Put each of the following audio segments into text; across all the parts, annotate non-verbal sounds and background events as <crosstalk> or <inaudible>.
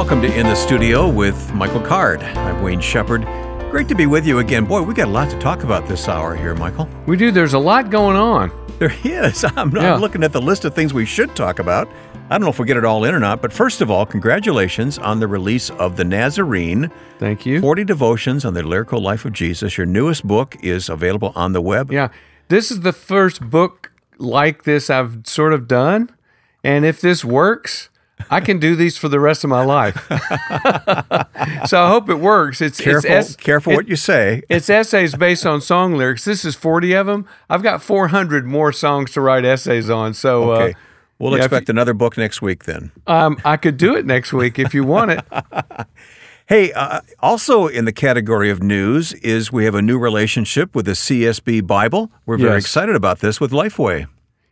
Welcome to In the Studio with Michael Card. I'm Wayne Shepherd. Great to be with you again. Boy, we got a lot to talk about this hour here, Michael. We do. There's a lot going on. There is. <laughs> I'm, Yeah. I'm looking at the list of things we should talk about. I don't know if we'll get it all in or not, but first of all, congratulations on the release of The Nazarene Thank you. 40 Devotions on the Lyrical Life of Jesus. Your newest book is available on the web. Yeah. This is the first book like this I've sort of done. And if this works, I can do these for the rest of my life. <laughs> so I hope it works. It's Careful, it's, es- careful it- what you say. it's essays based on song lyrics. This is 40 of them. I've got 400 more songs to write essays on. So Okay. uh, We'll yeah, expect another book next week then. um, I could do it next week if you want it. <laughs> Hey, uh, also in the category of news is we have a new relationship with the CSB Bible. We're very Yes. excited about this with Lifeway.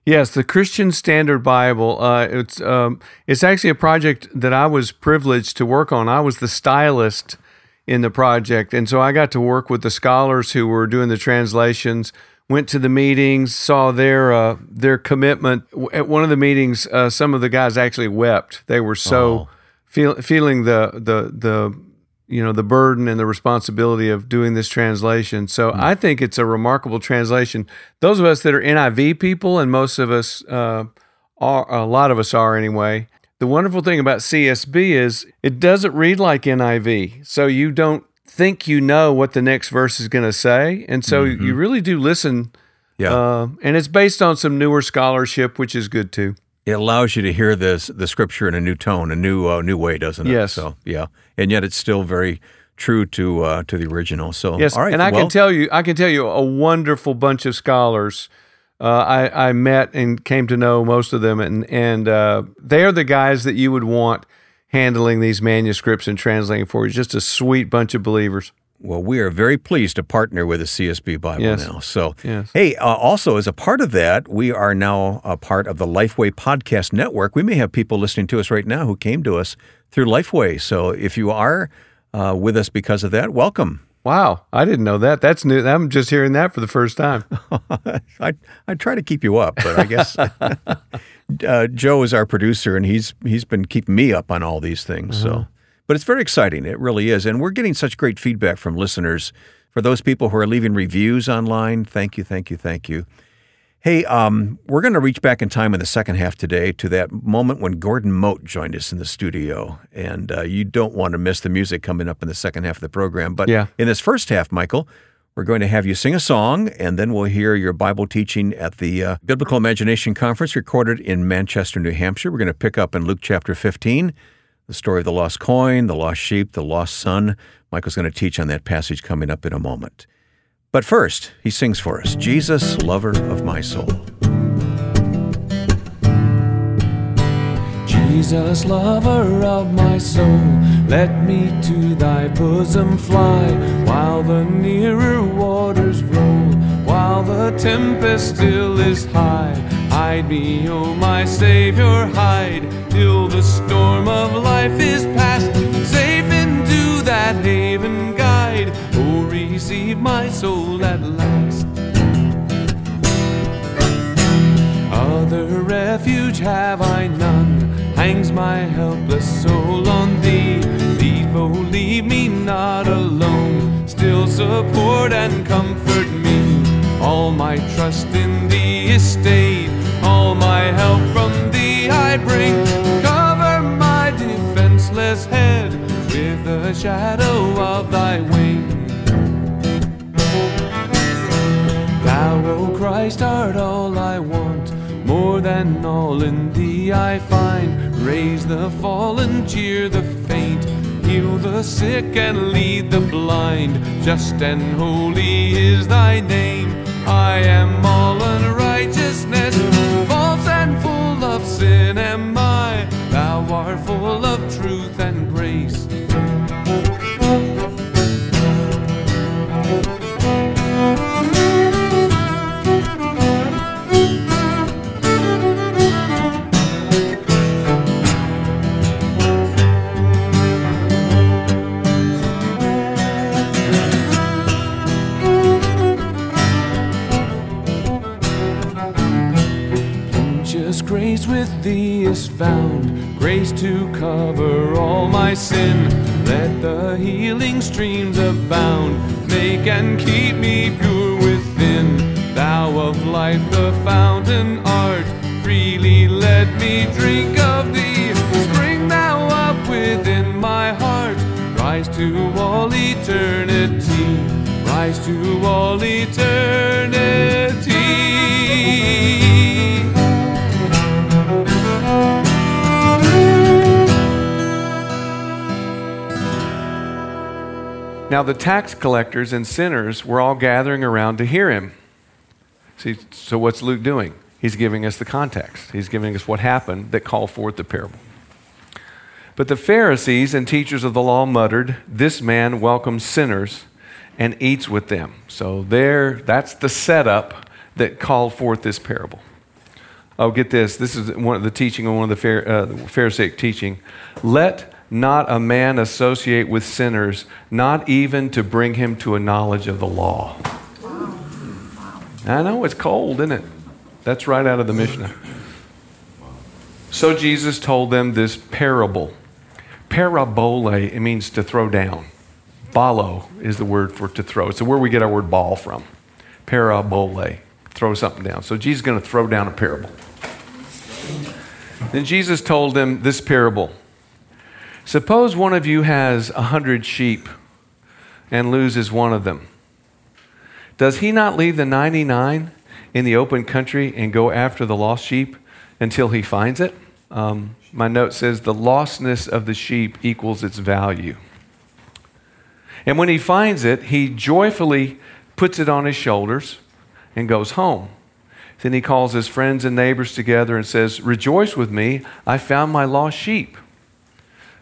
Yes, the Christian Standard Bible. Uh, it's um, it's actually a project that I was privileged to work on. I was the stylist in the project, and so I got to work with the scholars who were doing the translations. Went to the meetings, saw their uh, their commitment. At one of the meetings, uh, some of the guys actually wept. They were so feel, feeling the the the you know the burden and the responsibility of doing this translation. So I think it's a remarkable translation. Those of us that are NIV people, and most of us uh, are, a lot of us are anyway. The wonderful thing about CSB is it doesn't read like NIV, so you don't think you know what the next verse is going to say, and so you really do listen. Yeah. Uh, and it's based on some newer scholarship, which is good too. It allows you to hear this the scripture in a new tone, a new uh, new way, doesn't it? Yes. So yeah, and yet it's still very true to uh, to the original. So Yes, all right. and I well, can tell you, I can tell you a wonderful bunch of scholars. Uh, I, I met and came to know most of them, and and uh, they're the guys that you would want handling these manuscripts and translating for you. Just a sweet bunch of believers. Well, we are very pleased to partner with the CSB Bible Yes. now. So, Yes. hey, uh, also as a part of that, we are now a part of the Lifeway Podcast Network. We may have people listening to us right now who came to us through Lifeway. So, if you are uh, with us because of that, welcome. Wow, I didn't know that. That's new. I'm just hearing that for the first time. <laughs> I I try to keep you up, but I guess <laughs> <laughs> uh, Joe is our producer, and he's he's been keeping me up on all these things. So, but it's very exciting. It really is, and we're getting such great feedback from listeners. For those people who are leaving reviews online, thank you, thank you, thank you. Hey, um, we're going to reach back in time in the second half today to that moment when Gordon Mote joined us in the studio, and uh, you don't want to miss the music coming up in the second half of the program. But Yeah. in this first half, Michael, we're going to have you sing a song, and then we'll hear your Bible teaching at the uh, Biblical Imagination Conference recorded in Manchester, New Hampshire. We're going to pick up in Luke chapter 15, the story of the lost coin, the lost sheep, the lost son. Michael's going to teach on that passage coming up in a moment. But first, he sings for us Jesus, lover of my soul. Jesus, lover of my soul, let me to thy bosom fly, while the nearer waters roll, while the tempest still is high. Hide me, O my Savior, hide, till the storm of life is past, safe into that haven guide. Oh, receive my soul at last. Other refuge have I none. Hangs my helpless soul on thee. Leave, oh, leave me not alone. Still support and comfort me. All my trust in thee is stayed. All my help from thee I bring. Cover my defenseless head with the shadow of thy wing. Thou, O Christ, art all I want. More than all in thee I find. Raise the fallen, cheer the faint. Heal the sick and lead the blind. Just and holy is thy name. I am all unrighteousness. Sin am I. Thou art full of truth is found, grace to cover all my sin. Let the healing streams abound, make and keep me pure within. Thou of life, the fountain art, freely let me drink of thee. Spring thou up within my heart, rise to all eternity, rise to all eternity. Now the tax collectors and sinners were all gathering around to hear him. See, so what's Luke doing? He's giving us the context. He's giving us what happened that called forth the parable. But the Pharisees and teachers of the law muttered, This man welcomes sinners and eats with them. So there, that's the setup that called forth this parable. Oh, get this. This is one of the teaching of one of the uh, Pharisaic teaching. Let not a man associate with sinners, not even to bring him to a knowledge of the law. I know it's cold, isn't it? That's right out of the Mishnah. So Jesus told them this parable. Parabole, it means to throw down. Balo is the word for to throw. It's where we get our word ball from. Parabole, throw something down. So Jesus is going to throw down a parable. Then Jesus told them this parable. Suppose one of you has a hundred sheep and loses one of them. Does he not leave the 99 in the open country and go after the lost sheep until he finds it? Um, my note says the lostness of the sheep equals its value. And when he finds it, he joyfully puts it on his shoulders and goes home. Then he calls his friends and neighbors together and says, Rejoice with me, I found my lost sheep.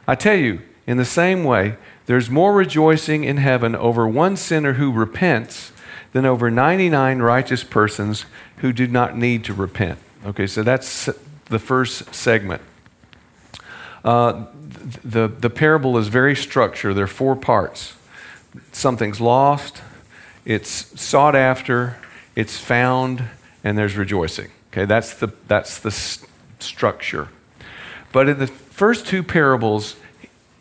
I tell you, in the same way, there's more rejoicing in heaven over one sinner who repents than over 99 righteous persons who do not need to repent. Okay, so that's the first segment. Uh, the, the parable is very structured. There are four parts something's lost, it's sought after, it's found, and there's rejoicing. Okay, that's the, that's the st- structure. But in the first two parables,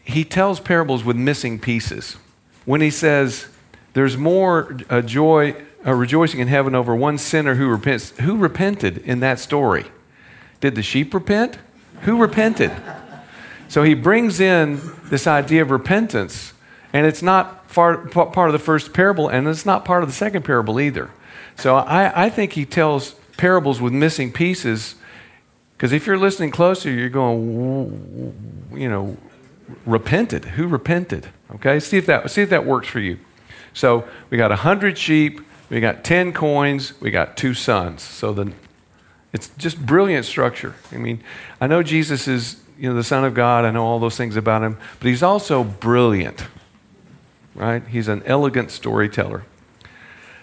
he tells parables with missing pieces. When he says, There's more uh, joy, uh, rejoicing in heaven over one sinner who repents, who repented in that story? Did the sheep repent? Who repented? So he brings in this idea of repentance, and it's not far, part of the first parable, and it's not part of the second parable either. So I, I think he tells parables with missing pieces because if you're listening closer, you're going, you know, repented. Who repented? Okay, see if that see if that works for you. So we got hundred sheep, we got ten coins, we got two sons. So the it's just brilliant structure. I mean, I know Jesus is you know the Son of God. I know all those things about him, but he's also brilliant. Right? He's an elegant storyteller.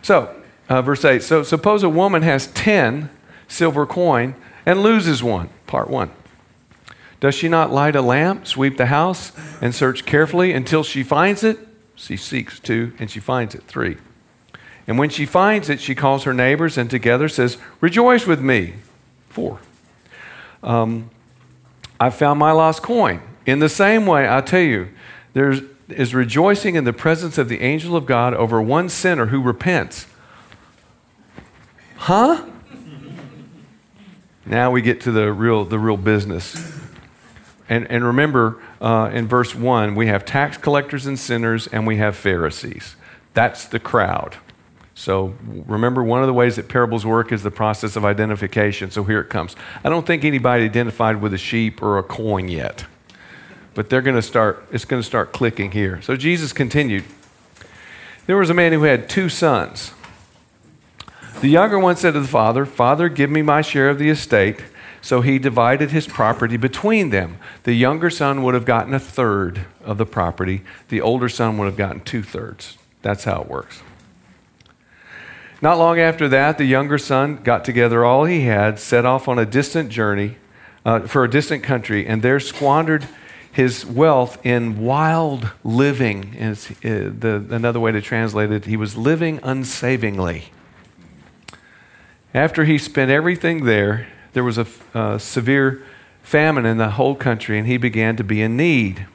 So, uh, verse 8. So, suppose a woman has 10 silver coin and loses one, part one. Does she not light a lamp, sweep the house, and search carefully until she finds it? She seeks two, and she finds it, three. And when she finds it, she calls her neighbors and together says, Rejoice with me, four. Um, I found my lost coin. In the same way, I tell you, there is rejoicing in the presence of the angel of God over one sinner who repents. Huh? Now we get to the real, the real business. And, and remember, uh, in verse 1, we have tax collectors and sinners, and we have Pharisees. That's the crowd. So remember, one of the ways that parables work is the process of identification. So here it comes. I don't think anybody identified with a sheep or a coin yet, but they're going to start. It's going to start clicking here. So Jesus continued. There was a man who had two sons. The younger one said to the father, "Father, give me my share of the estate." So he divided his property between them. The younger son would have gotten a third of the property, the older son would have gotten two thirds. That's how it works. Not long after that, the younger son got together all he had, set off on a distant journey uh, for a distant country, and there squandered his wealth in wild living. Is uh, the, another way to translate it, he was living unsavingly. After he spent everything there, there was a severe famine in the whole country, and he began to be in need.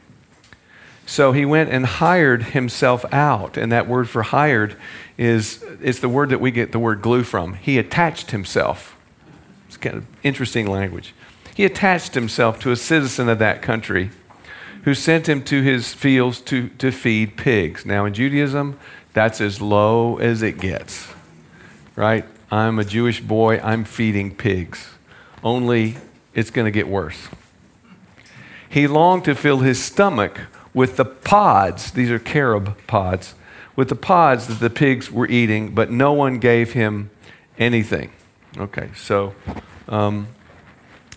So he went and hired himself out. And that word for hired is, is the word that we get the word glue from. He attached himself. It's kind of interesting language. He attached himself to a citizen of that country who sent him to his fields to, to feed pigs. Now, in Judaism, that's as low as it gets, right? I'm a Jewish boy, I'm feeding pigs. Only it's going to get worse. He longed to fill his stomach with the pods, these are carob pods, with the pods that the pigs were eating, but no one gave him anything. Okay, so um,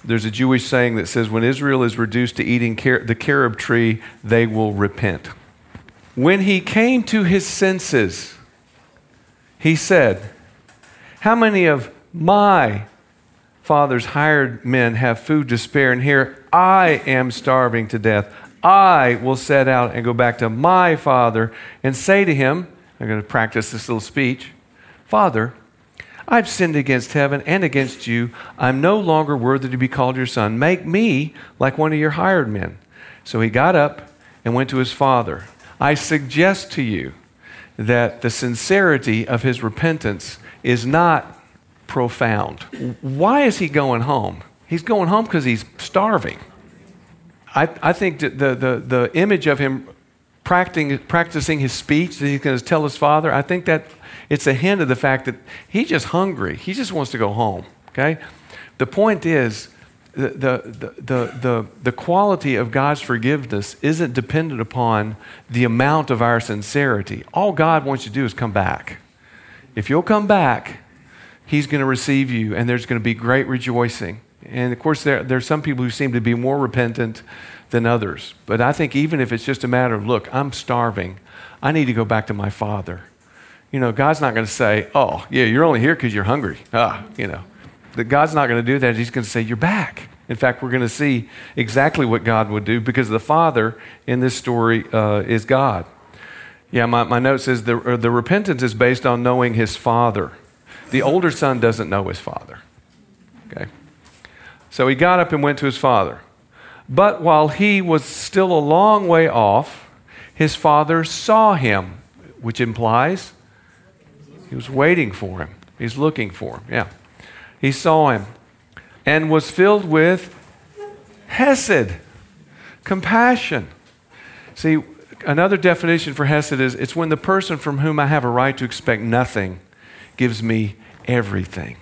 there's a Jewish saying that says, when Israel is reduced to eating car- the carob tree, they will repent. When he came to his senses, he said, How many of my father's hired men have food to spare, and here I am starving to death? I will set out and go back to my father and say to him, I'm going to practice this little speech Father, I've sinned against heaven and against you. I'm no longer worthy to be called your son. Make me like one of your hired men. So he got up and went to his father. I suggest to you that the sincerity of his repentance is not profound. Why is he going home? He's going home because he's starving. I, I think the, the, the image of him practicing, practicing his speech that he's going to tell his father, I think that it's a hint of the fact that he's just hungry. He just wants to go home. Okay? The point is, the, the, the, the, the quality of God's forgiveness isn't dependent upon the amount of our sincerity. All God wants you to do is come back. If you'll come back, He's going to receive you, and there's going to be great rejoicing. And of course, there, there are some people who seem to be more repentant than others. But I think even if it's just a matter of, look, I'm starving, I need to go back to my father. You know, God's not going to say, oh, yeah, you're only here because you're hungry. Ah, you know. That God's not going to do that. He's going to say, you're back. In fact, we're going to see exactly what God would do because the Father in this story uh, is God. Yeah, my, my note says the, uh, the repentance is based on knowing his Father. The older son doesn't know his Father. Okay? So he got up and went to his father. But while he was still a long way off, his father saw him, which implies he was waiting for him. He's looking for him. Yeah. He saw him and was filled with hesed, compassion. See, another definition for hesed is it's when the person from whom I have a right to expect nothing gives me everything.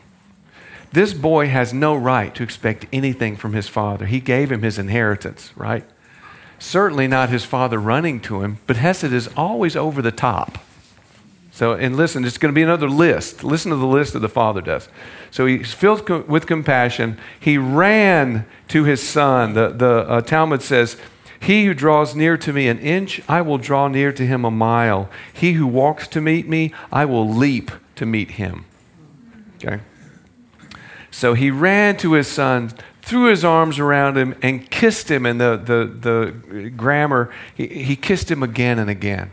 This boy has no right to expect anything from his father. He gave him his inheritance, right? Certainly not his father running to him, but Hesed is always over the top. So, and listen, it's going to be another list. Listen to the list that the father does. So he's filled with compassion. He ran to his son. The, the uh, Talmud says, He who draws near to me an inch, I will draw near to him a mile. He who walks to meet me, I will leap to meet him. Okay? So he ran to his son, threw his arms around him, and kissed him. And the, the, the grammar, he, he kissed him again and again.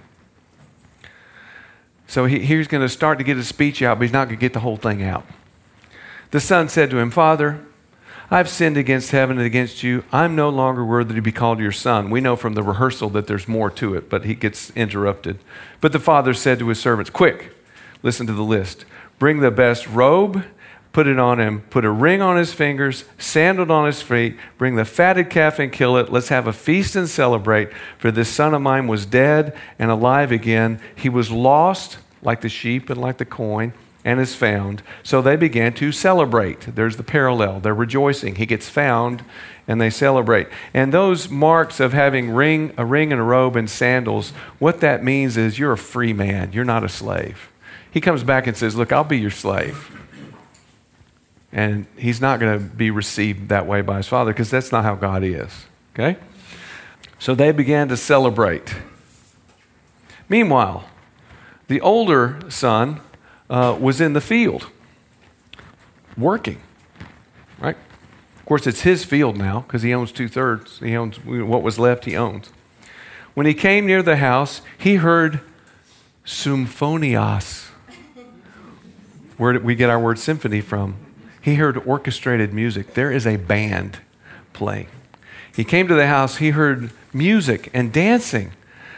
So he, he's going to start to get his speech out, but he's not going to get the whole thing out. The son said to him, Father, I've sinned against heaven and against you. I'm no longer worthy to be called your son. We know from the rehearsal that there's more to it, but he gets interrupted. But the father said to his servants, Quick, listen to the list. Bring the best robe put it on him, put a ring on his fingers, sandaled on his feet, bring the fatted calf and kill it. Let's have a feast and celebrate. For this son of mine was dead and alive again. He was lost like the sheep and like the coin and is found. So they began to celebrate. There's the parallel. They're rejoicing. He gets found and they celebrate. And those marks of having ring, a ring and a robe and sandals, what that means is you're a free man. You're not a slave. He comes back and says, Look, I'll be your slave. And he's not going to be received that way by his father because that's not how God is. Okay? So they began to celebrate. Meanwhile, the older son uh, was in the field working. Right? Of course, it's his field now because he owns two thirds. He owns what was left, he owns. When he came near the house, he heard symphonios. Where did we get our word symphony from? he heard orchestrated music. There is a band playing. He came to the house, he heard music and dancing.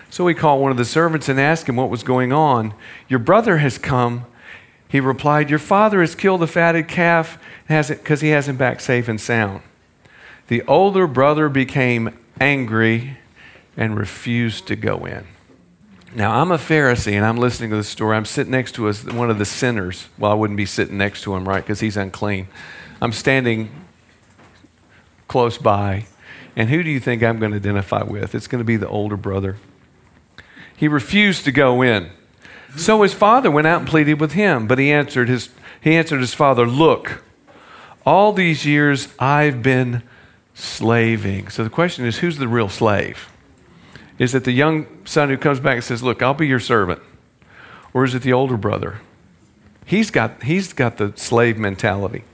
So he called one of the servants and asked him what was going on. Your brother has come. He replied, Your father has killed the fatted calf because he has him back safe and sound. The older brother became angry and refused to go in. Now, I'm a Pharisee and I'm listening to the story. I'm sitting next to one of the sinners. Well, I wouldn't be sitting next to him, right? Because he's unclean. I'm standing close by. And who do you think I'm going to identify with? It's going to be the older brother. He refused to go in. So his father went out and pleaded with him, but he answered his, he answered his father, Look, all these years I've been slaving. So the question is, who's the real slave? Is it the young son who comes back and says, Look, I'll be your servant? Or is it the older brother? He's got, he's got the slave mentality.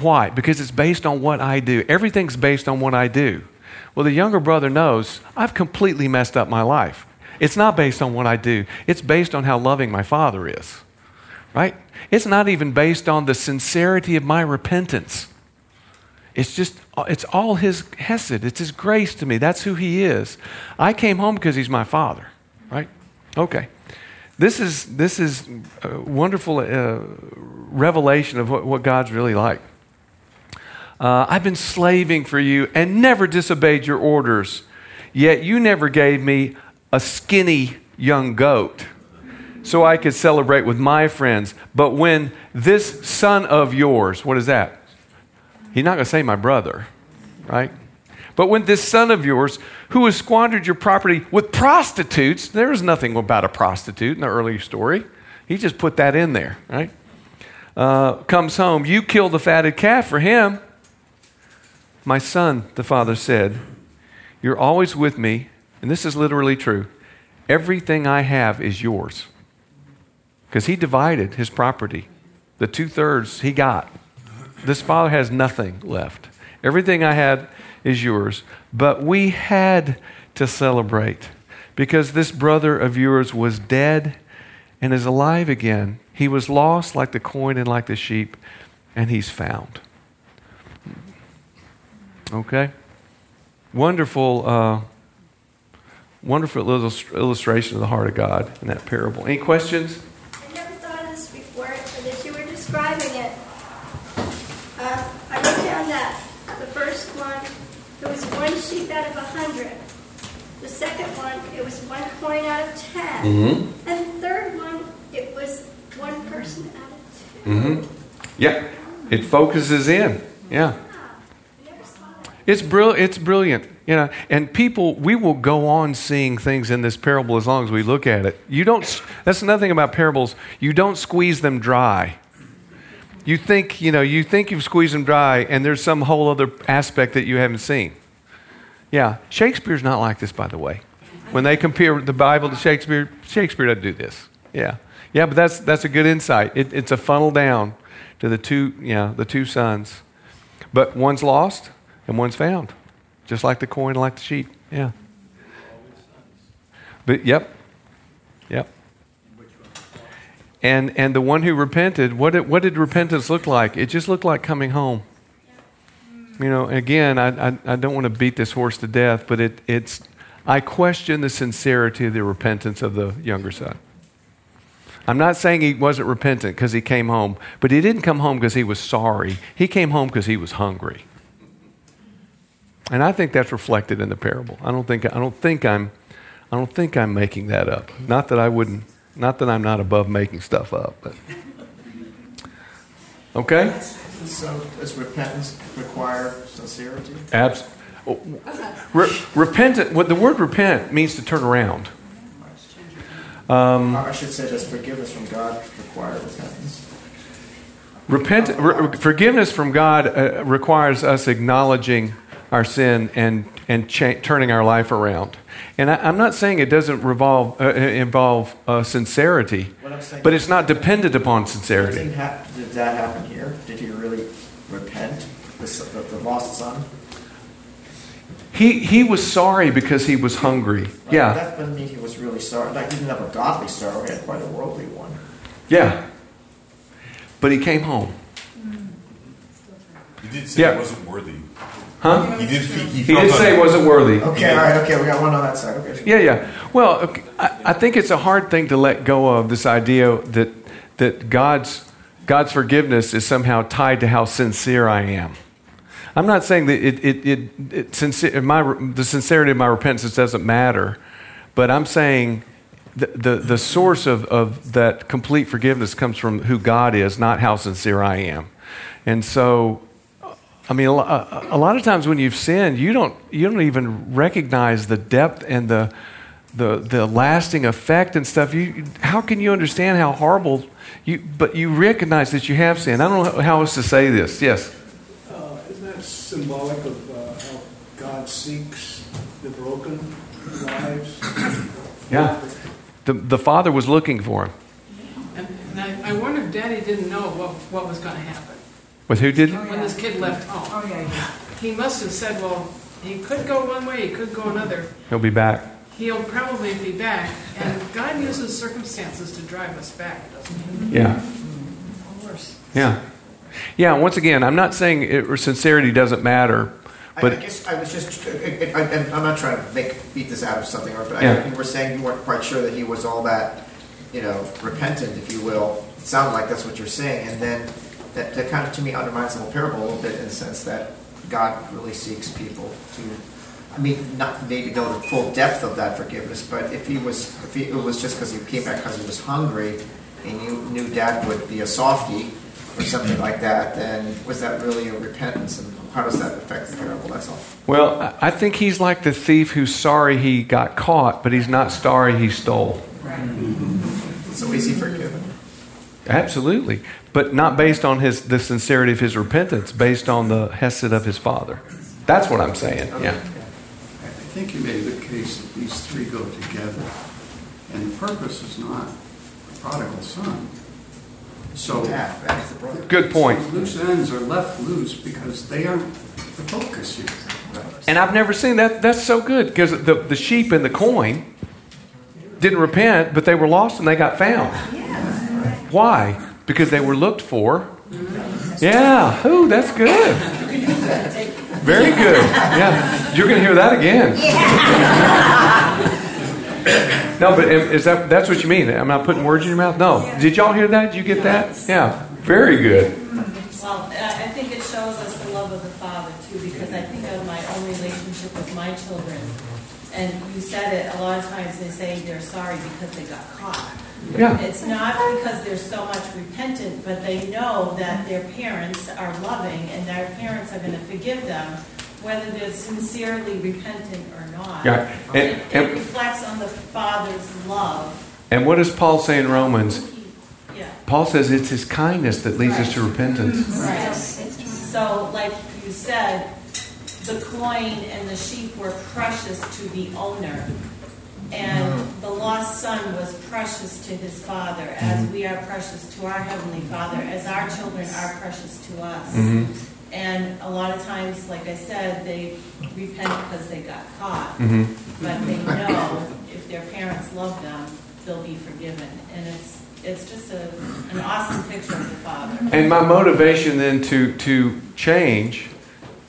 Why? Because it's based on what I do. Everything's based on what I do. Well, the younger brother knows I've completely messed up my life. It's not based on what I do, it's based on how loving my father is. Right? It's not even based on the sincerity of my repentance. It's just, it's all His Hesed. It's His grace to me. That's who He is. I came home because He's my Father, right? Okay. This is, this is a wonderful uh, revelation of what, what God's really like. Uh, I've been slaving for you and never disobeyed your orders, yet you never gave me a skinny young goat so I could celebrate with my friends. But when this son of yours, what is that? He's not going to say my brother, right? But when this son of yours, who has squandered your property with prostitutes, there's nothing about a prostitute in the early story. He just put that in there, right? Uh, comes home, you kill the fatted calf for him. My son, the father said, You're always with me, and this is literally true. Everything I have is yours. Because he divided his property. The two thirds he got. This father has nothing left. Everything I had is yours. But we had to celebrate because this brother of yours was dead and is alive again. He was lost like the coin and like the sheep, and he's found. Okay? Wonderful, uh, wonderful little illustration of the heart of God in that parable. Any questions? I never thought of this before, but as you were describing it, uh, I wrote down that the first one, it was one sheep out of a hundred. The second one, it was one coin out of 10 mm-hmm. And the third one, it was one person out of 2 mm-hmm. Yeah, it focuses in. Yeah. It's, brill- it's brilliant. You know, and people, we will go on seeing things in this parable as long as we look at it. You don't, that's another thing about parables. You don't squeeze them dry. You think, you know, you think you've squeezed them dry and there's some whole other aspect that you haven't seen. Yeah, Shakespeare's not like this, by the way. When they compare the Bible to Shakespeare, Shakespeare doesn't do this. Yeah. Yeah, but that's, that's a good insight. It, it's a funnel down to the two, yeah, the two sons. But one's lost, and one's found, just like the coin, like the sheep. Yeah. But yep, yep. And and the one who repented, what did, what did repentance look like? It just looked like coming home. You know, again, I, I, I don't want to beat this horse to death, but it, it's I question the sincerity of the repentance of the younger son. I'm not saying he wasn't repentant because he came home, but he didn't come home because he was sorry. He came home because he was hungry. And I think that's reflected in the parable. I don't think, I don't think I'm I don't think I'm making that up. Not that I wouldn't not that I'm not above making stuff up, but Okay? So does repentance require sincerity? Abs- Re- repentant what the word repent means to turn around. Um, I should say, does forgiveness from God require repentance? Repent, re- forgiveness from God uh, requires us acknowledging our sin and, and cha- turning our life around. And I, am not saying it doesn't revolve, uh, uh involve uh, sincerity, but it's not dependent upon sincerity. Did, that happen here? Did he really repent, the, the, the lost son? He, he was sorry because he was hungry. Right, yeah. That doesn't mean he was really sorry. Like, he didn't have a godly sorrow, he had quite a worldly one. Yeah. But he came home. He did say Yeah. he wasn't worthy. Huh? He did. He, He felt did say he un- wasn't worthy. Okay, all right, okay, we got one on that side. Okay. Yeah, yeah. Well, okay, I, I think it's a hard thing to let go of this idea that that God's God's forgiveness is somehow tied to how sincere I am. I'm not saying that it it, it, it sincere, my the sincerity of my repentance doesn't matter, but I'm saying the, the, the source of, of that complete forgiveness comes from who God is, not how sincere I am. And so I mean, a, a, a lot of times when you've sinned, you don't you don't even recognize the depth and the the the lasting effect and stuff. You how can you understand how horrible you? But you recognize that you have sinned. I don't know how else to say this. Yes. Uh, Isn't that symbolic of uh, how God seeks the broken lives? Yeah. The the father was looking for him. And, and I, I wonder if Daddy didn't know what, what was going to happen With who did? when this kid left home. Oh, yeah, yeah. He must have said, well, he could go one way, he could go another. He'll be back. He'll probably be back. And God uses circumstances to drive us back, doesn't he? Yeah. Mm-hmm. Of course. Yeah. Yeah. Once again, I'm not saying it, sincerity doesn't matter, but I guess I was just, I, I, and I'm not trying to make beat this out of something, but I, Yeah. you were saying you weren't quite sure that he was all that, you know, repentant, if you will. It sounded like that's what you're saying, and then that, that kind of to me undermines the whole parable a little bit in the sense that God really seeks people to. I mean, not maybe know the full depth of that forgiveness, but if he was, if he, it was just because he came back because he was hungry, and you knew Dad would be a softie or something like that, then was that really a repentance, and how does that affect the parable? That's all. well, I- I think he's like the thief who's sorry he got caught, but he's not sorry he stole. So is he forgiven? Absolutely, but not based on his the sincerity of his repentance, based on the hesed of his father. That's what I'm saying. Yeah. I think you made a good case that these three go together. And the purpose is not the prodigal son. So Dad, that's the brother. Good point. loose ends are left loose because they aren't the focus here. And I've never seen that. That's so good because the the sheep and the coin didn't repent, but they were lost and they got found. Why? Because they were looked for. Yeah. Ooh, that's good. Very good. Yeah. You're going to hear that again. No, but is that that's what you mean? I'm I putting words in your mouth? No. Did y'all hear that? Did you get that? Yeah. Very good. Well, I think it shows us the love of the Father too, because I think of my own relationship with my children. And you said it, a lot of times they say they're sorry because they got caught. Yeah. It's not because they're so much repentant, but they know that their parents are loving and their parents are going to forgive them, whether they're sincerely repentant or not. Yeah. And- It it reflects on the Father's love. And what does Paul say in Romans? Yeah. Paul says it's his kindness that leads us to repentance. Right. So, like you said, the coin and the sheep were precious to the owner. And the lost son was precious to his father, as mm-hmm. we are precious to our Heavenly Father, as our children are precious to us. Mm-hmm. And a lot of times, like I said, they repent because they got caught. Mm-hmm. But they know if their parents love them, they'll be forgiven. And it's, it's just a, an awesome picture of the Father. And my motivation then to to change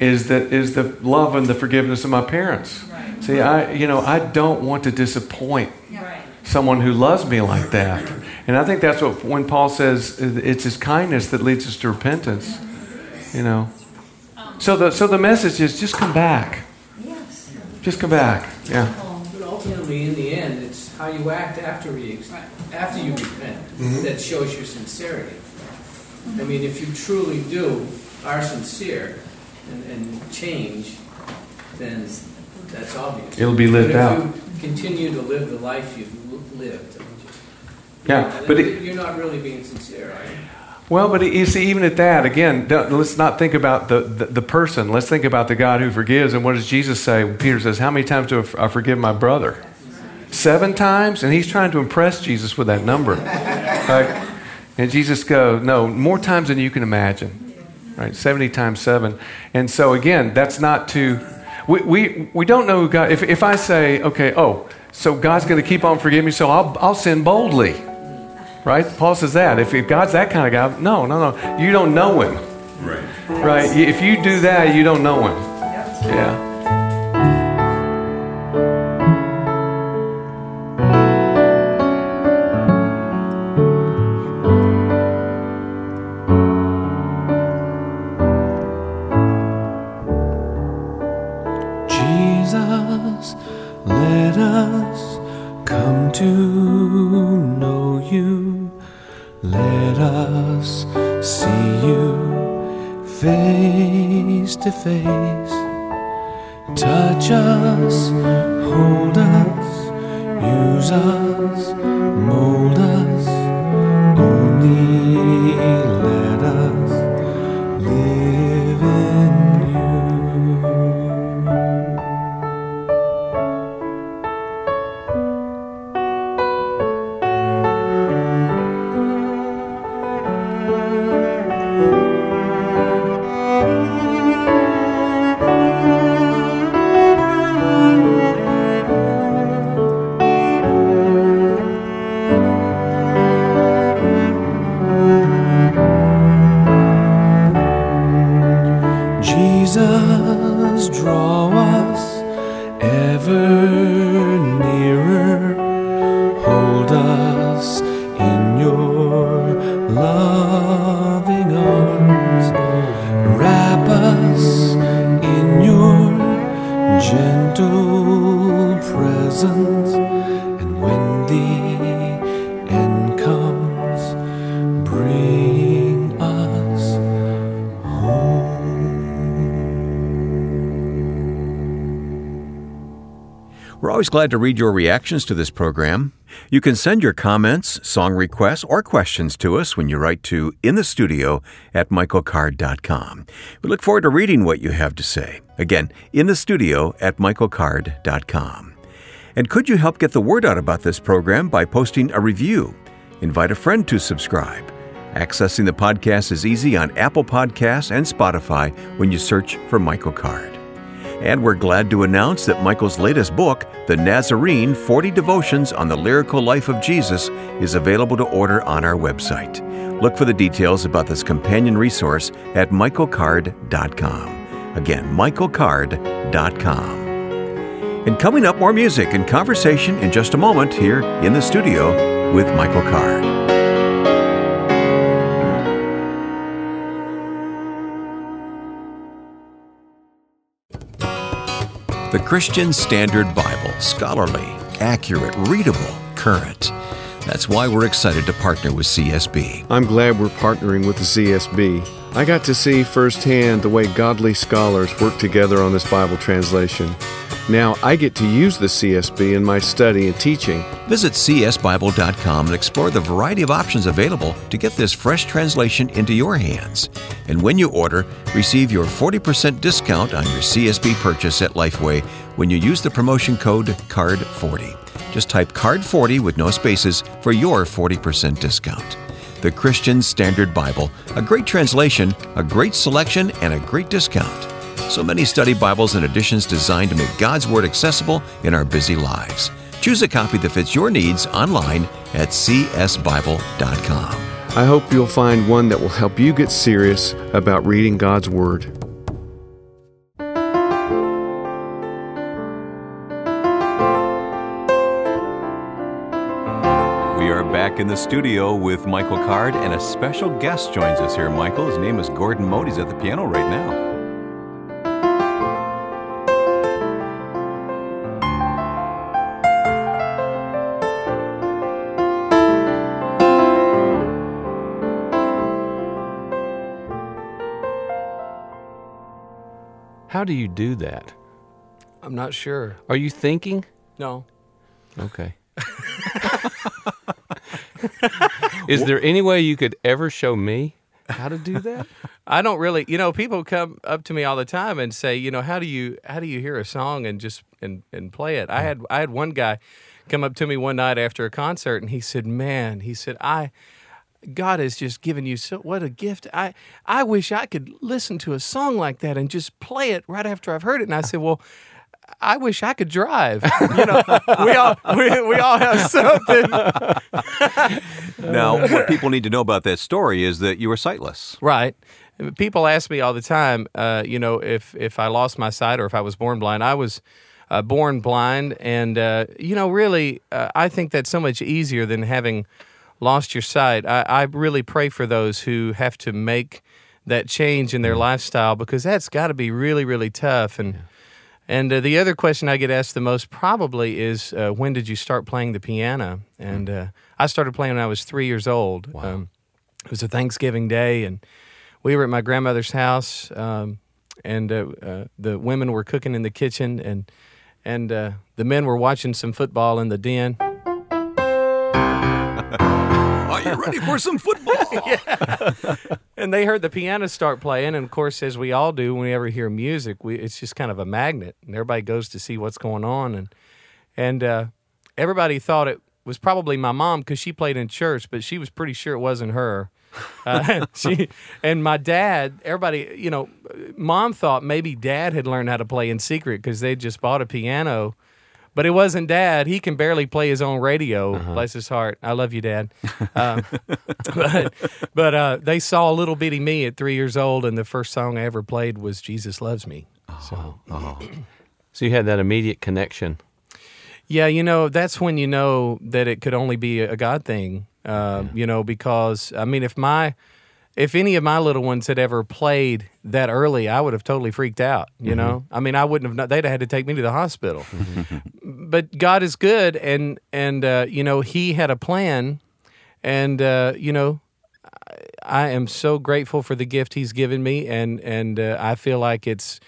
is that is the love and the forgiveness of my parents. Right. See, I you know I don't want to disappoint Right. someone who loves me like that, and I think that's what when Paul says it's His kindness that leads us to repentance. You know, so the so the message is just come back. Yes. Just come back. Yeah. But ultimately, in the end, it's how you act after you, after you repent Mm-hmm. that shows your sincerity. I mean, if you truly do, are sincere and, and change, then that's obvious. It'll be lived out. you continue to live the life you've lived, Yeah, but it, you're not really being sincere, are you? Well, but you see, even at that, again, don't- let's not think about the, the, the person. Let's think about the God who forgives. And what does Jesus say? Peter says, How many times do I forgive my brother? Seven times? And he's trying to impress Jesus with that number. <laughs> Right? And Jesus goes, No, more times than you can imagine. Right? 70 times seven. And so, again, that's not to. We, we, we don't know who God. If, if I say, okay, oh, so God's going to keep on forgiving me, so I'll, I'll sin boldly. Right? Paul says that. If, if God's that kind of guy, no, no, no. You don't know him. Right. Right. If you do that, you don't know him. Yeah. Always glad to read your reactions to this program. You can send your comments, song requests, or questions to us when you write to in the studio at michaelcard.com. We look forward to reading what you have to say. Again, in the studio at michaelcard.com. And could you help get the word out about this program by posting a review? Invite a friend to subscribe. Accessing the podcast is easy on Apple Podcasts and Spotify when you search for Michael Card. And we're glad to announce that Michael's latest book, The Nazarene 40 Devotions on the Lyrical Life of Jesus, is available to order on our website. Look for the details about this companion resource at michaelcard.com. Again, michaelcard.com. And coming up, more music and conversation in just a moment here in the studio with Michael Card. The Christian Standard Bible, scholarly, accurate, readable, current. That's why we're excited to partner with CSB. I'm glad we're partnering with the CSB. I got to see firsthand the way godly scholars work together on this Bible translation. Now I get to use the CSB in my study and teaching. Visit csbible.com and explore the variety of options available to get this fresh translation into your hands. And when you order, receive your 40% discount on your CSB purchase at Lifeway when you use the promotion code CARD40. Just type CARD40 with no spaces for your 40% discount. The Christian Standard Bible, a great translation, a great selection, and a great discount. So many study Bibles and editions designed to make God's Word accessible in our busy lives. Choose a copy that fits your needs online at csbible.com. I hope you'll find one that will help you get serious about reading God's Word. In the studio with Michael Card, and a special guest joins us here, Michael. His name is Gordon Mote. He's at the piano right now. How do you do that? I'm not sure. Are you thinking? No. Okay. <laughs> <laughs> Is there any way you could ever show me how to do that? <laughs> I don't really, you know, people come up to me all the time and say, you know, how do you how do you hear a song and just and and play it? I mm. had I had one guy come up to me one night after a concert and he said, "Man," he said, "I God has just given you so what a gift. I I wish I could listen to a song like that and just play it right after I've heard it." And I said, "Well, I wish I could drive. <laughs> You know, we all we, we all have something. <laughs> Now, what people need to know about that story is that you were sightless. Right. people ask me all the time, uh, you know, if if I lost my sight or if I was born blind. I was uh, born blind, and uh, you know, really, uh, I think that's so much easier than having lost your sight. I, I really pray for those who have to make that change in their lifestyle because that's got to be really, really tough. And and uh, the other question I get asked the most probably is, uh, when did you start playing the piano? And uh, I started playing when I was three years old. Um, it was a Thanksgiving day, and we were at my grandmother's house, um, and uh, uh, the women were cooking in the kitchen, and and uh, the men were watching some football in the den. You ready for some football? <laughs> and they heard the piano start playing, and of course, as we all do when we ever hear music, we it's just kind of a magnet, and everybody goes to see what's going on, and and uh, everybody thought it was probably my mom because she played in church, but she was pretty sure it wasn't her. <laughs> Uh, <laughs> she and my dad, everybody, you know, mom thought maybe dad had learned how to play in secret because they just bought a piano. But it wasn't dad. He can barely play his own radio. Bless his heart. I love you, dad. <laughs> Um, <laughs> but but uh, they saw little bitty me at three years old, and the first song I ever played was "Jesus Loves Me." So So you had that immediate connection. Yeah, you know, that's when you know that it could only be a God thing. Uh, You know, because I mean, if my if any of my little ones had ever played that early, I would have totally freaked out. You know, I mean, I wouldn't have. kno- They'd have had to take me to the hospital. <laughs> but God is good, and and uh, you know, He had a plan, and uh, you know, I am so grateful for the gift He's given me, and and uh, I feel like it's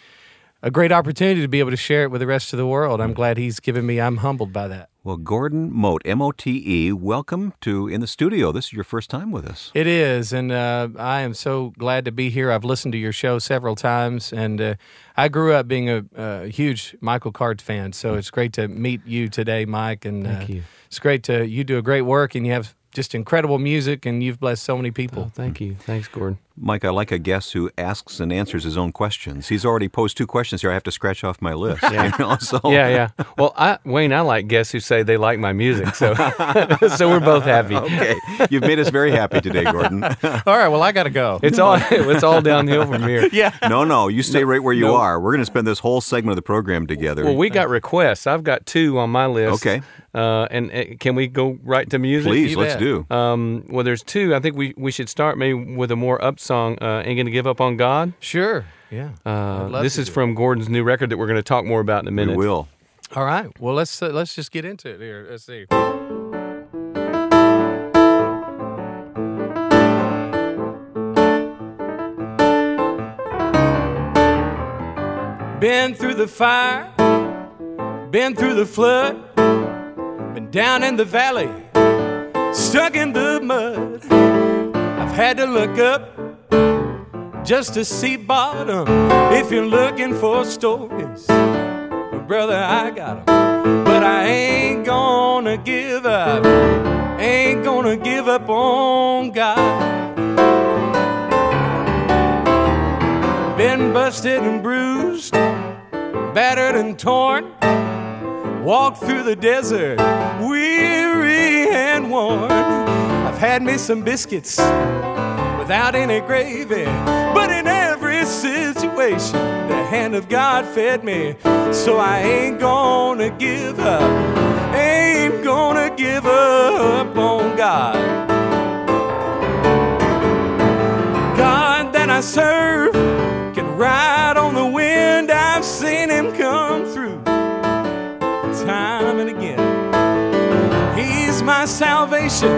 a great opportunity to be able to share it with the rest of the world. I'm glad He's given me. I'm humbled by that. Well, Gordon Mote, M O T E, welcome to in the studio. This is your first time with us. It is, and uh, I am so glad to be here. I've listened to your show several times, and uh, I grew up being a, a huge Michael Card fan. So it's great to meet you today, Mike. And Thank uh, you. It's great to you do a great work, and you have just incredible music, and you've blessed so many people. Oh, thank you. Thanks, Gordon. Mike, I like a guest who asks and answers his own questions. He's already posed two questions here. I have to scratch off my list. Yeah. <laughs> you know, so Yeah, yeah. Well, I, Wayne, I like guests who say they like my music, so <laughs> so we're both happy. Okay, you've made us very happy today, Gordon. <laughs> All right, well, I got to go. It's all it's all downhill from here. yeah. No, no, you stay right where you no. are. We're going to spend this whole segment of the program together. Well, we got requests. I've got two on my list. Okay. Uh, and uh, can we go right to music? Please, You let's bet. do. Um, well, there's two. I think we, we should start maybe with a more up song. Uh, Ain't gonna give up on God. Sure. Yeah. Uh, this is from Gordon's new record that we're going to talk more about in a We minute. will. All right. Well, let's uh, let's just get into it here. Let's see. Been through the fire, been through the flood, been down in the valley, stuck in the mud. I've had to look up just to see bottom. If you're looking for stories, brother, I got 'em. But I ain't gonna give up, ain't gonna give up on God. Been busted and bruised, battered and torn. Walked through the desert, weary and worn. I've had me some biscuits without any gravy, but in every situation, the hand of God fed me. So I ain't gonna give up, ain't gonna give up on God. God that I serve can ride on the wind. I've seen him come through time and again. My salvation,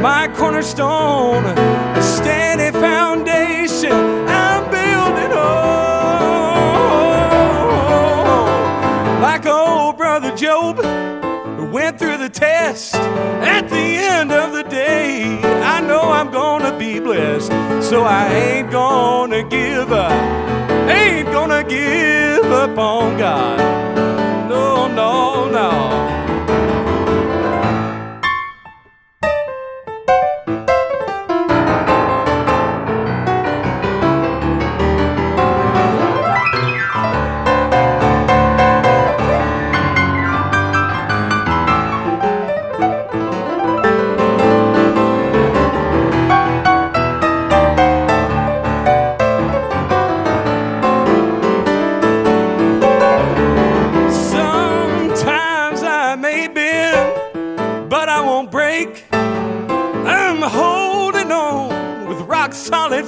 my cornerstone, a steady foundation. I'm building on like old brother Job who went through the test. At the end of the day, I know I'm gonna be blessed. So I ain't gonna give up, ain't gonna give up on God. No, no, no.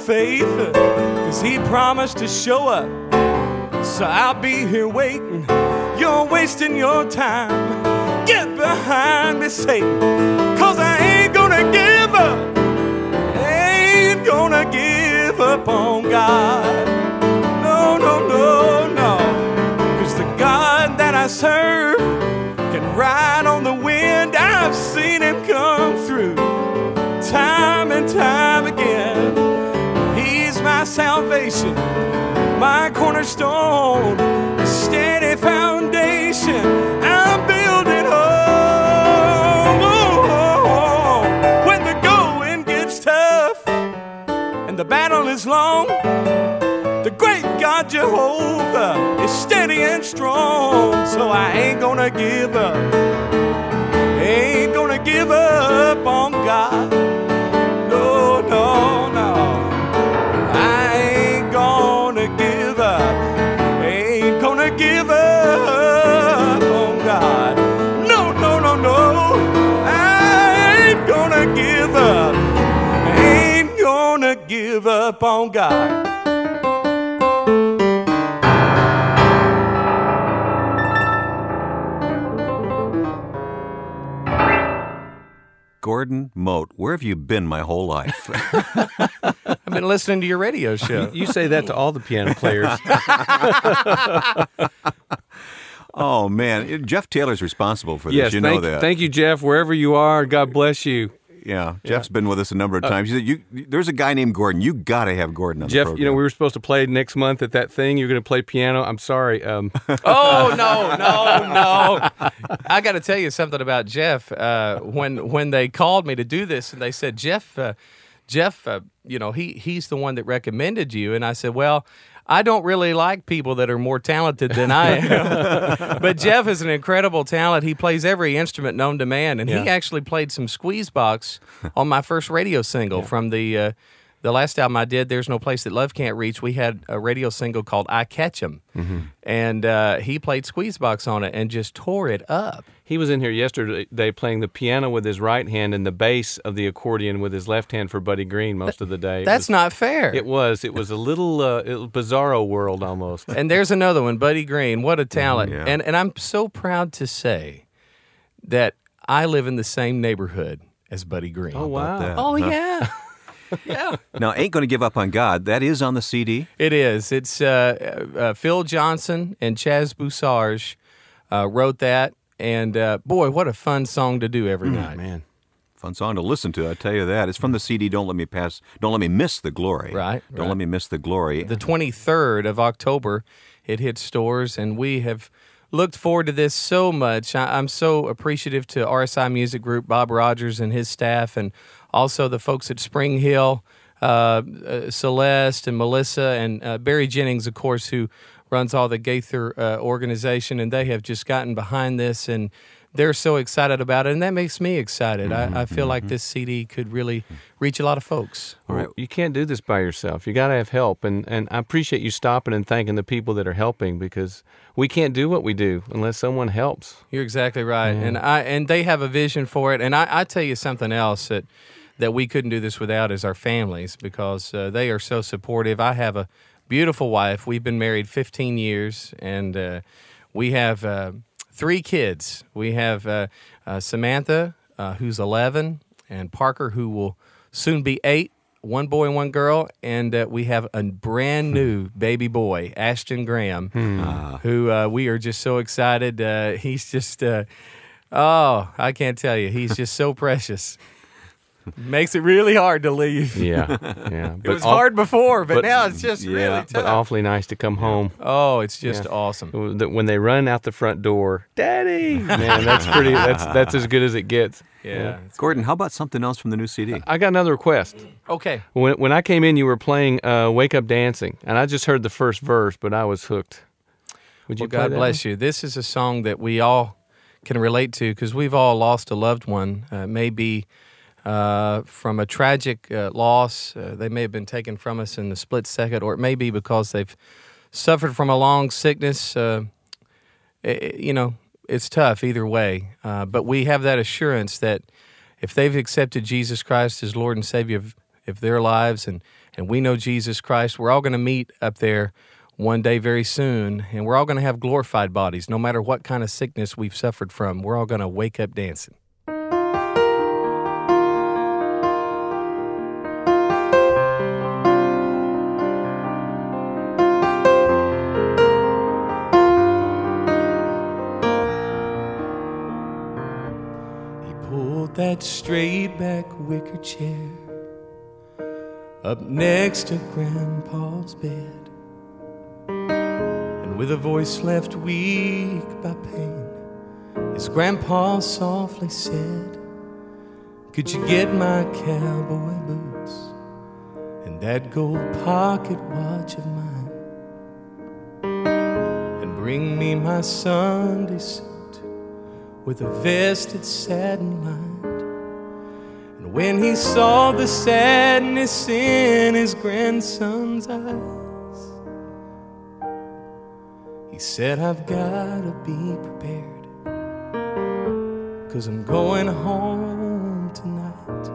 Faith, cause he promised to show up. So I'll be here waiting. You're wasting your time. Get behind me, Satan, cause I ain't gonna give up. Ain't gonna give up on God. No, no, no, no. Cause the God that I serve can ride on the wind. I've seen him come through salvation, my cornerstone, a steady foundation. I'm building home when the going gets tough and the battle is long. The great God Jehovah is steady and strong, so I ain't gonna give up. Ain't gonna give up on God. No, no, no. Up on God. Gordon Mote, where have you been my whole life? <laughs> I've been listening to your radio show. You say that to all the piano <laughs> players. <laughs> oh man, Jeff Taylor's responsible for this. yes, you thank, know that. thank you, Jeff. Wherever you are, God bless you. Yeah, Jeff's been with us a number of times. You said you there's a guy named Gordon. You got to have Gordon on Jeff, program. you know we were supposed to play next month at that thing. You're going to play piano. I'm sorry. Um, <laughs> oh no, no, no! <laughs> I got to tell you something about Jeff. Uh, when when they called me to do this, and they said Jeff, uh, Jeff, uh, you know he he's the one that recommended you, and I said, well. I don't really like people that are more talented than I <laughs> am. but Jeff is an incredible talent. He plays every instrument known to man, and he actually played some squeeze box on my first radio single from the uh, the last album I did. There's no place that love can't reach. We had a radio single called "I Catch 'Em," and uh, he played squeeze box on it and just tore it up. He was in here yesterday playing the piano with his right hand and the bass of the accordion with his left hand for Buddy Green most of the day. It That's was- not fair. It was. It was a little uh, it was bizarro world almost. and there's another one, Buddy Green. What a talent! Yeah. And and I'm so proud to say that I live in the same neighborhood as Buddy Green. Oh wow. that? Oh Huh? yeah. <laughs> yeah. now, ain't going to give up on God. That is on the CD. It is. It's uh, uh, Phil Johnson and Chaz Boussarge uh, wrote that, and uh, boy, what a fun song to do every night. Man. Fun song to listen to. I tell you that. It's from the CD. Don't let me pass. Don't let me miss the glory. Right, Don't right. let me miss the glory. The 23rd of October, it hits stores, and we have looked forward to this so much. I, I'm so appreciative to RSI Music Group, Bob Rogers and his staff, and also the folks at Spring Hill, uh, uh, Celeste and Melissa, and uh, Barry Jennings, of course, who runs all the Gaither uh, organization, and they have just gotten behind this and. They're so excited about it, and that makes me excited. I, I feel like this CD could really reach a lot of folks. All right. You can't do this by yourself. You got to have help, and and I appreciate you stopping and thanking the people that are helping because we can't do what we do unless someone helps. You're exactly right, and I and they have a vision for it. And I, I tell you something else that that we couldn't do this without is our families because uh, they are so supportive. I have a beautiful wife. We've been married 15 years, and uh, we have uh, three kids. We have uh, uh, Samantha, uh, who's 11, and Parker, who will soon be eight. One boy and one girl, and uh, we have a brand new <laughs> baby boy, Ashton Graham, who uh, we are just so excited. Uh, he's just, uh, oh, I can't tell you, he's just so precious. <laughs> Makes it really hard to leave. Yeah, yeah. <laughs> It was hard before, but, but- now it's just yeah, really but awfully nice to come home. oh, it's just Yeah. awesome. That When they run out the front door, Daddy, man, that's pretty. That's <laughs> that's as good as it gets. Yeah. Gordon, how about something else from the new CD? I got another request. Okay. When when I came in, you were playing uh, "Wake Up Dancing," and I just heard the first verse, but I was hooked. Would you Well, God bless you. This is a song that we all can relate to because we've all lost a loved one. Uh, maybe uh, from a tragic uh, loss, uh, they may have been taken from us in the split second, or it may be because they've suffered from a long sickness. Uh, eh, you know, it's tough either way. Uh, but we have that assurance that if they've accepted Jesus Christ as Lord and Savior of, of their lives, and and we know Jesus Christ, we're all going to meet up there one day very soon, and we're all going to have glorified bodies, no matter what kind of sickness we've suffered from. We're all going to wake up dancing. That straight back wicker chair up next to Grandpa's bed. And with a voice left weak by pain, his grandpa softly said, Could you get my cowboy boots and that gold pocket watch of mine? And bring me my Sunday suit with a vested satin lined. When he saw the sadness in his grandson's eyes, he said, I've gotta be prepared. Cause I'm going home tonight.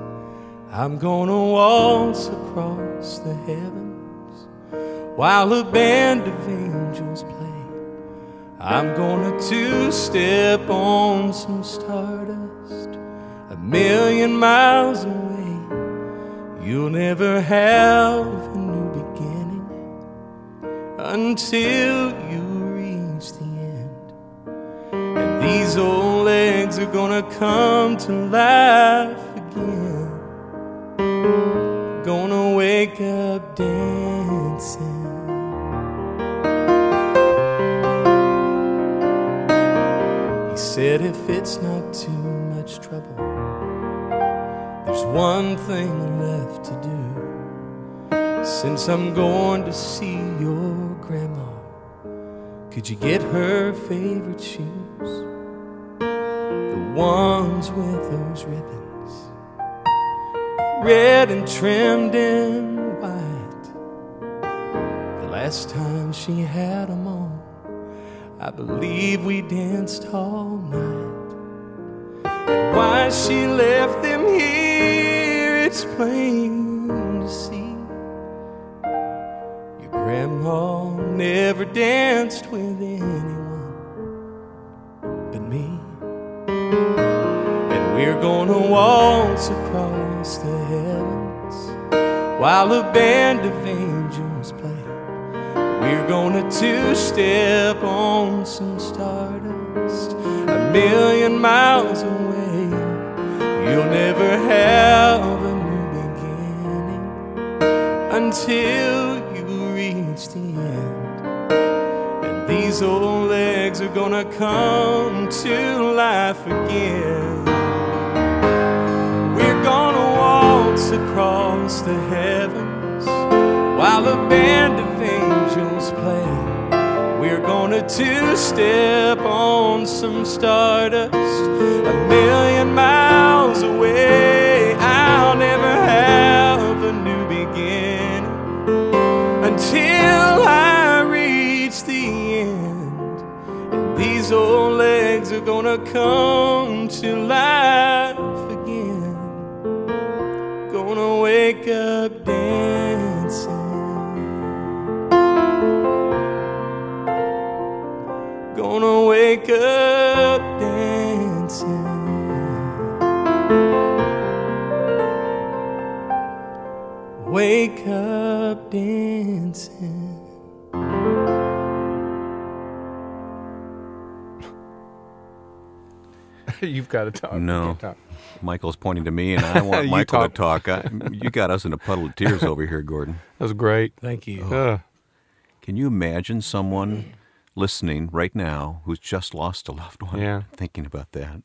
I'm gonna waltz across the heavens while a band of angels play. I'm gonna two step on some stardust million miles away. You'll never have a new beginning until you reach the end. And these old legs are gonna come to life again. Gonna wake up dancing. He said, if it's not too much trouble, there's one thing left to do. Since I'm going to see your grandma, could you get her favorite shoes? The ones with those ribbons, red and trimmed in white. The last time she had them on, I believe we danced all night. And why she left it's plain to see. Your grandma never danced with anyone but me. And we're gonna waltz across the heavens while a band of angels play. We're gonna two step on some stardust a million miles away. You'll never have until you reach the end. And these old legs are gonna come to life again. We're gonna waltz across the heavens while a band of angels play. We're gonna two step on some stardust a million miles away. Gonna come to life again. Gonna wake up dancing. Gonna wake up dancing. Wake up dancing. <laughs> You've got to talk. No. Talk. Michael's pointing to me, and I <laughs> want Michael talk. to talk. I, you got us in a puddle of tears over here, Gordon. <laughs> That was great. Thank you. Uh, Can you imagine someone listening right now who's just lost a loved one? Yeah. Thinking about that.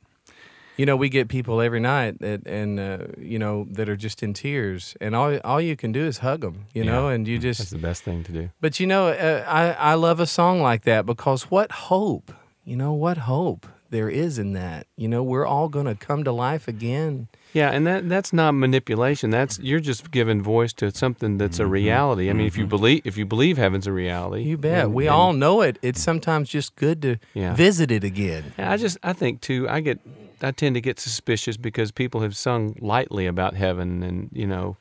You know, we get people every night that, and uh, you know, that are just in tears, and all all you can do is hug them. You know, and you just that's the best thing to do. But you know, uh, I I love a song like that because what hope? You know, what hope there is in that. You know, we're all going to come to life again. Yeah, and that that's not manipulation. That's you're just giving voice to something that's a mm-hmm. reality. I mean, if you mm-hmm. believe if you believe heaven's a reality, You bet. and- we and- all know it. It's sometimes just good to Yeah. visit it again. I just I think too. I get I tend to get suspicious because people have sung lightly about heaven, and you know,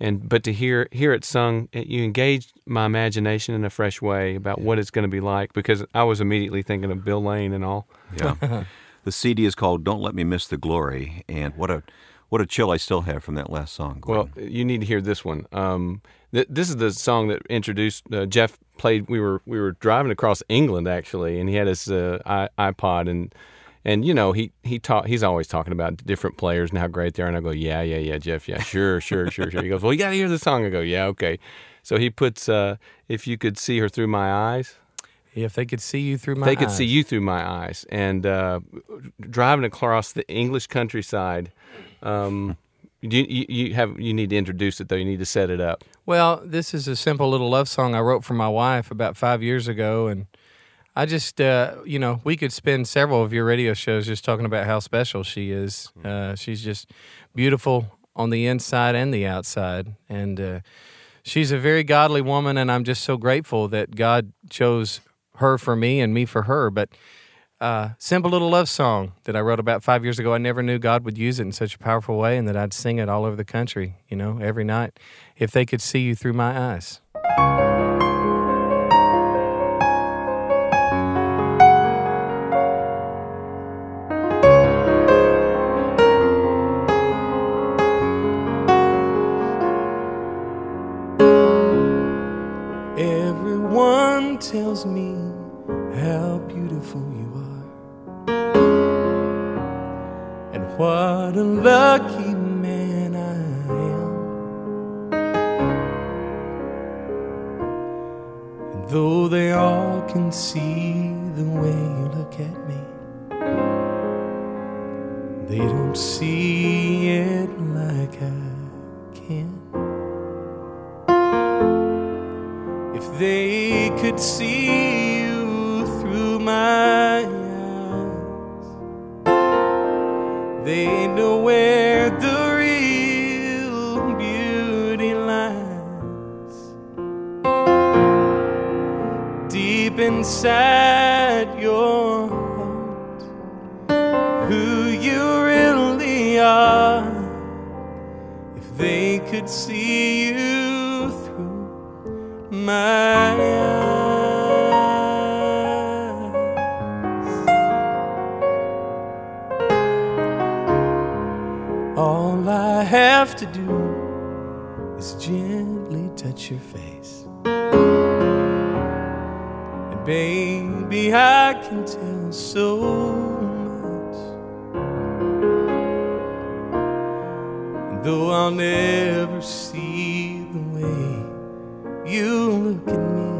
and but to hear hear it sung, it- you engage my imagination in a fresh way about what it's going to be like. Because I was immediately thinking of Bill Lane and all. Yeah. <laughs> the CD is called "Don't Let Me Miss the Glory," and what a what a chill I still have from that last song. Well, you need to hear this one. Um, th- this is the song that introduced uh, Jeff played. We were we were driving across England actually, and he had his uh, i- iPod and and you know he he taught he's always talking about different players and how great they are. And I go, yeah, yeah, yeah, Jeff, yeah, sure, sure, sure, sure. He goes, well, you got to hear the song. I go, yeah, okay. So he puts, uh, if you could see her through my eyes. If they could see you through my eyes. they could see you through my eyes. And uh, driving across the English countryside, um, <laughs> you, you, you have you need to introduce it though. You need to set it up. Well, this is a simple little love song I wrote for my wife about five years ago, and I just, uh, you know, we could spend several of your radio shows just talking about how special she is. Uh, she's just beautiful on the inside and the outside, and uh, she's a very godly woman, and I'm just so grateful that God chose her for me and me for her. But uh, simple little love song that I wrote about five years ago. I never knew God would use it in such a powerful way, and that I'd sing it all over the country. You know, every night. If they could see you through my eyes. What a lucky man I am. And though they all can see who you really are. If they could see you through my eyes. All I have to do is gently touch your face. And baby, I can tell so much. And though I'll never see the way you look at me,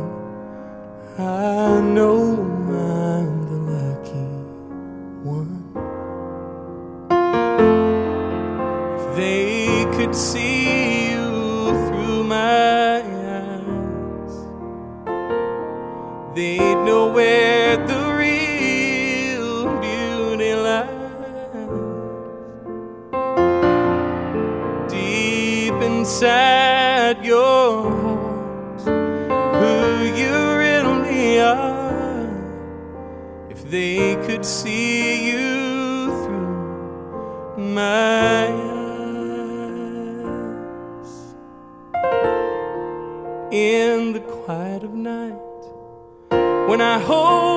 I know I'm the lucky one. If they could see could see you through my eyes. In the quiet of night, when I hold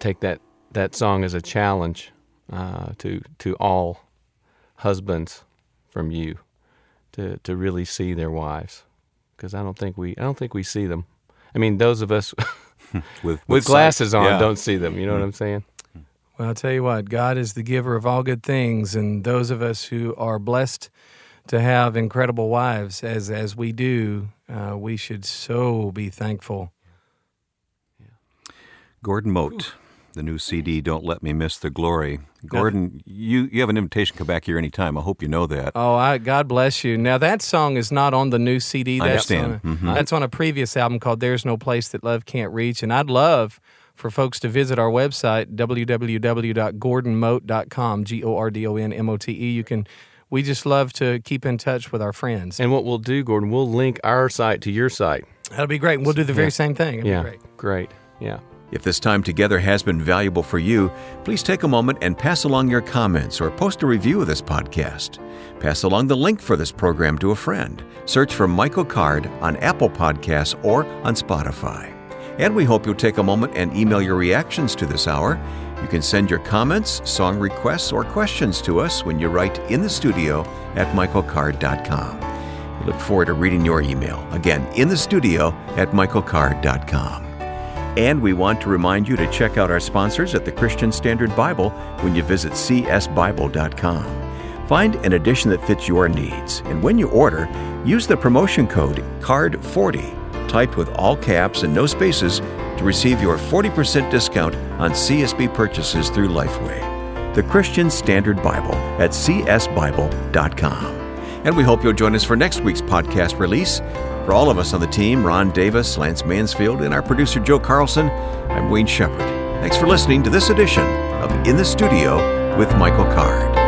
take that that song as a challenge uh, to to all husbands from you to to really see their wives because I don't think we I don't think we see them. I mean, those of us <laughs> with with, with sight, glasses on yeah. don't see them. You know what I'm saying? Well, I'll tell you what, God is the giver of all good things, and those of us who are blessed to have incredible wives, as as we do, uh, we should so be thankful. Gordon Mote, the new CD, Don't Let Me Miss the Glory. Gordon, you, you have an invitation to come back here anytime. I hope you know that. Oh, I, God bless you. Now that song is not on the new CD. I That's understand. On a, Mhm. That's on a previous album called "There's No Place That Love Can't Reach," and I'd love for folks to visit our website www.gordonmote.com. G O R D O N M O T E. You can. We just love to keep in touch with our friends. And what we'll do, Gordon, we'll link our site to your site. That'll be great. We'll do the very Yeah. same thing. It'll yeah, be great. great. Yeah. If this time together has been valuable for you, please take a moment and pass along your comments or post a review of this podcast. Pass along the link for this program to a friend. Search for Michael Card on Apple Podcasts or on Spotify. And we hope you'll take a moment and email your reactions to this hour. You can send your comments, song requests, or questions to us when you write in the studio at michaelcard.com. We look forward to reading your email. Again, in the studio at michaelcard.com. And we want to remind you to check out our sponsors at the Christian Standard Bible when you visit csbible.com. Find an edition that fits your needs, and when you order, use the promotion code CARD40, typed with all caps and no spaces, to receive your 40% discount on CSB purchases through Lifeway. The Christian Standard Bible at csbible.com. And we hope you'll join us for next week's podcast release. For all of us on the team, Ron Davis, Lance Mansfield, and our producer Joe Carlson, I'm Wayne Shepherd. Thanks for listening to this edition of In the Studio with Michael Card.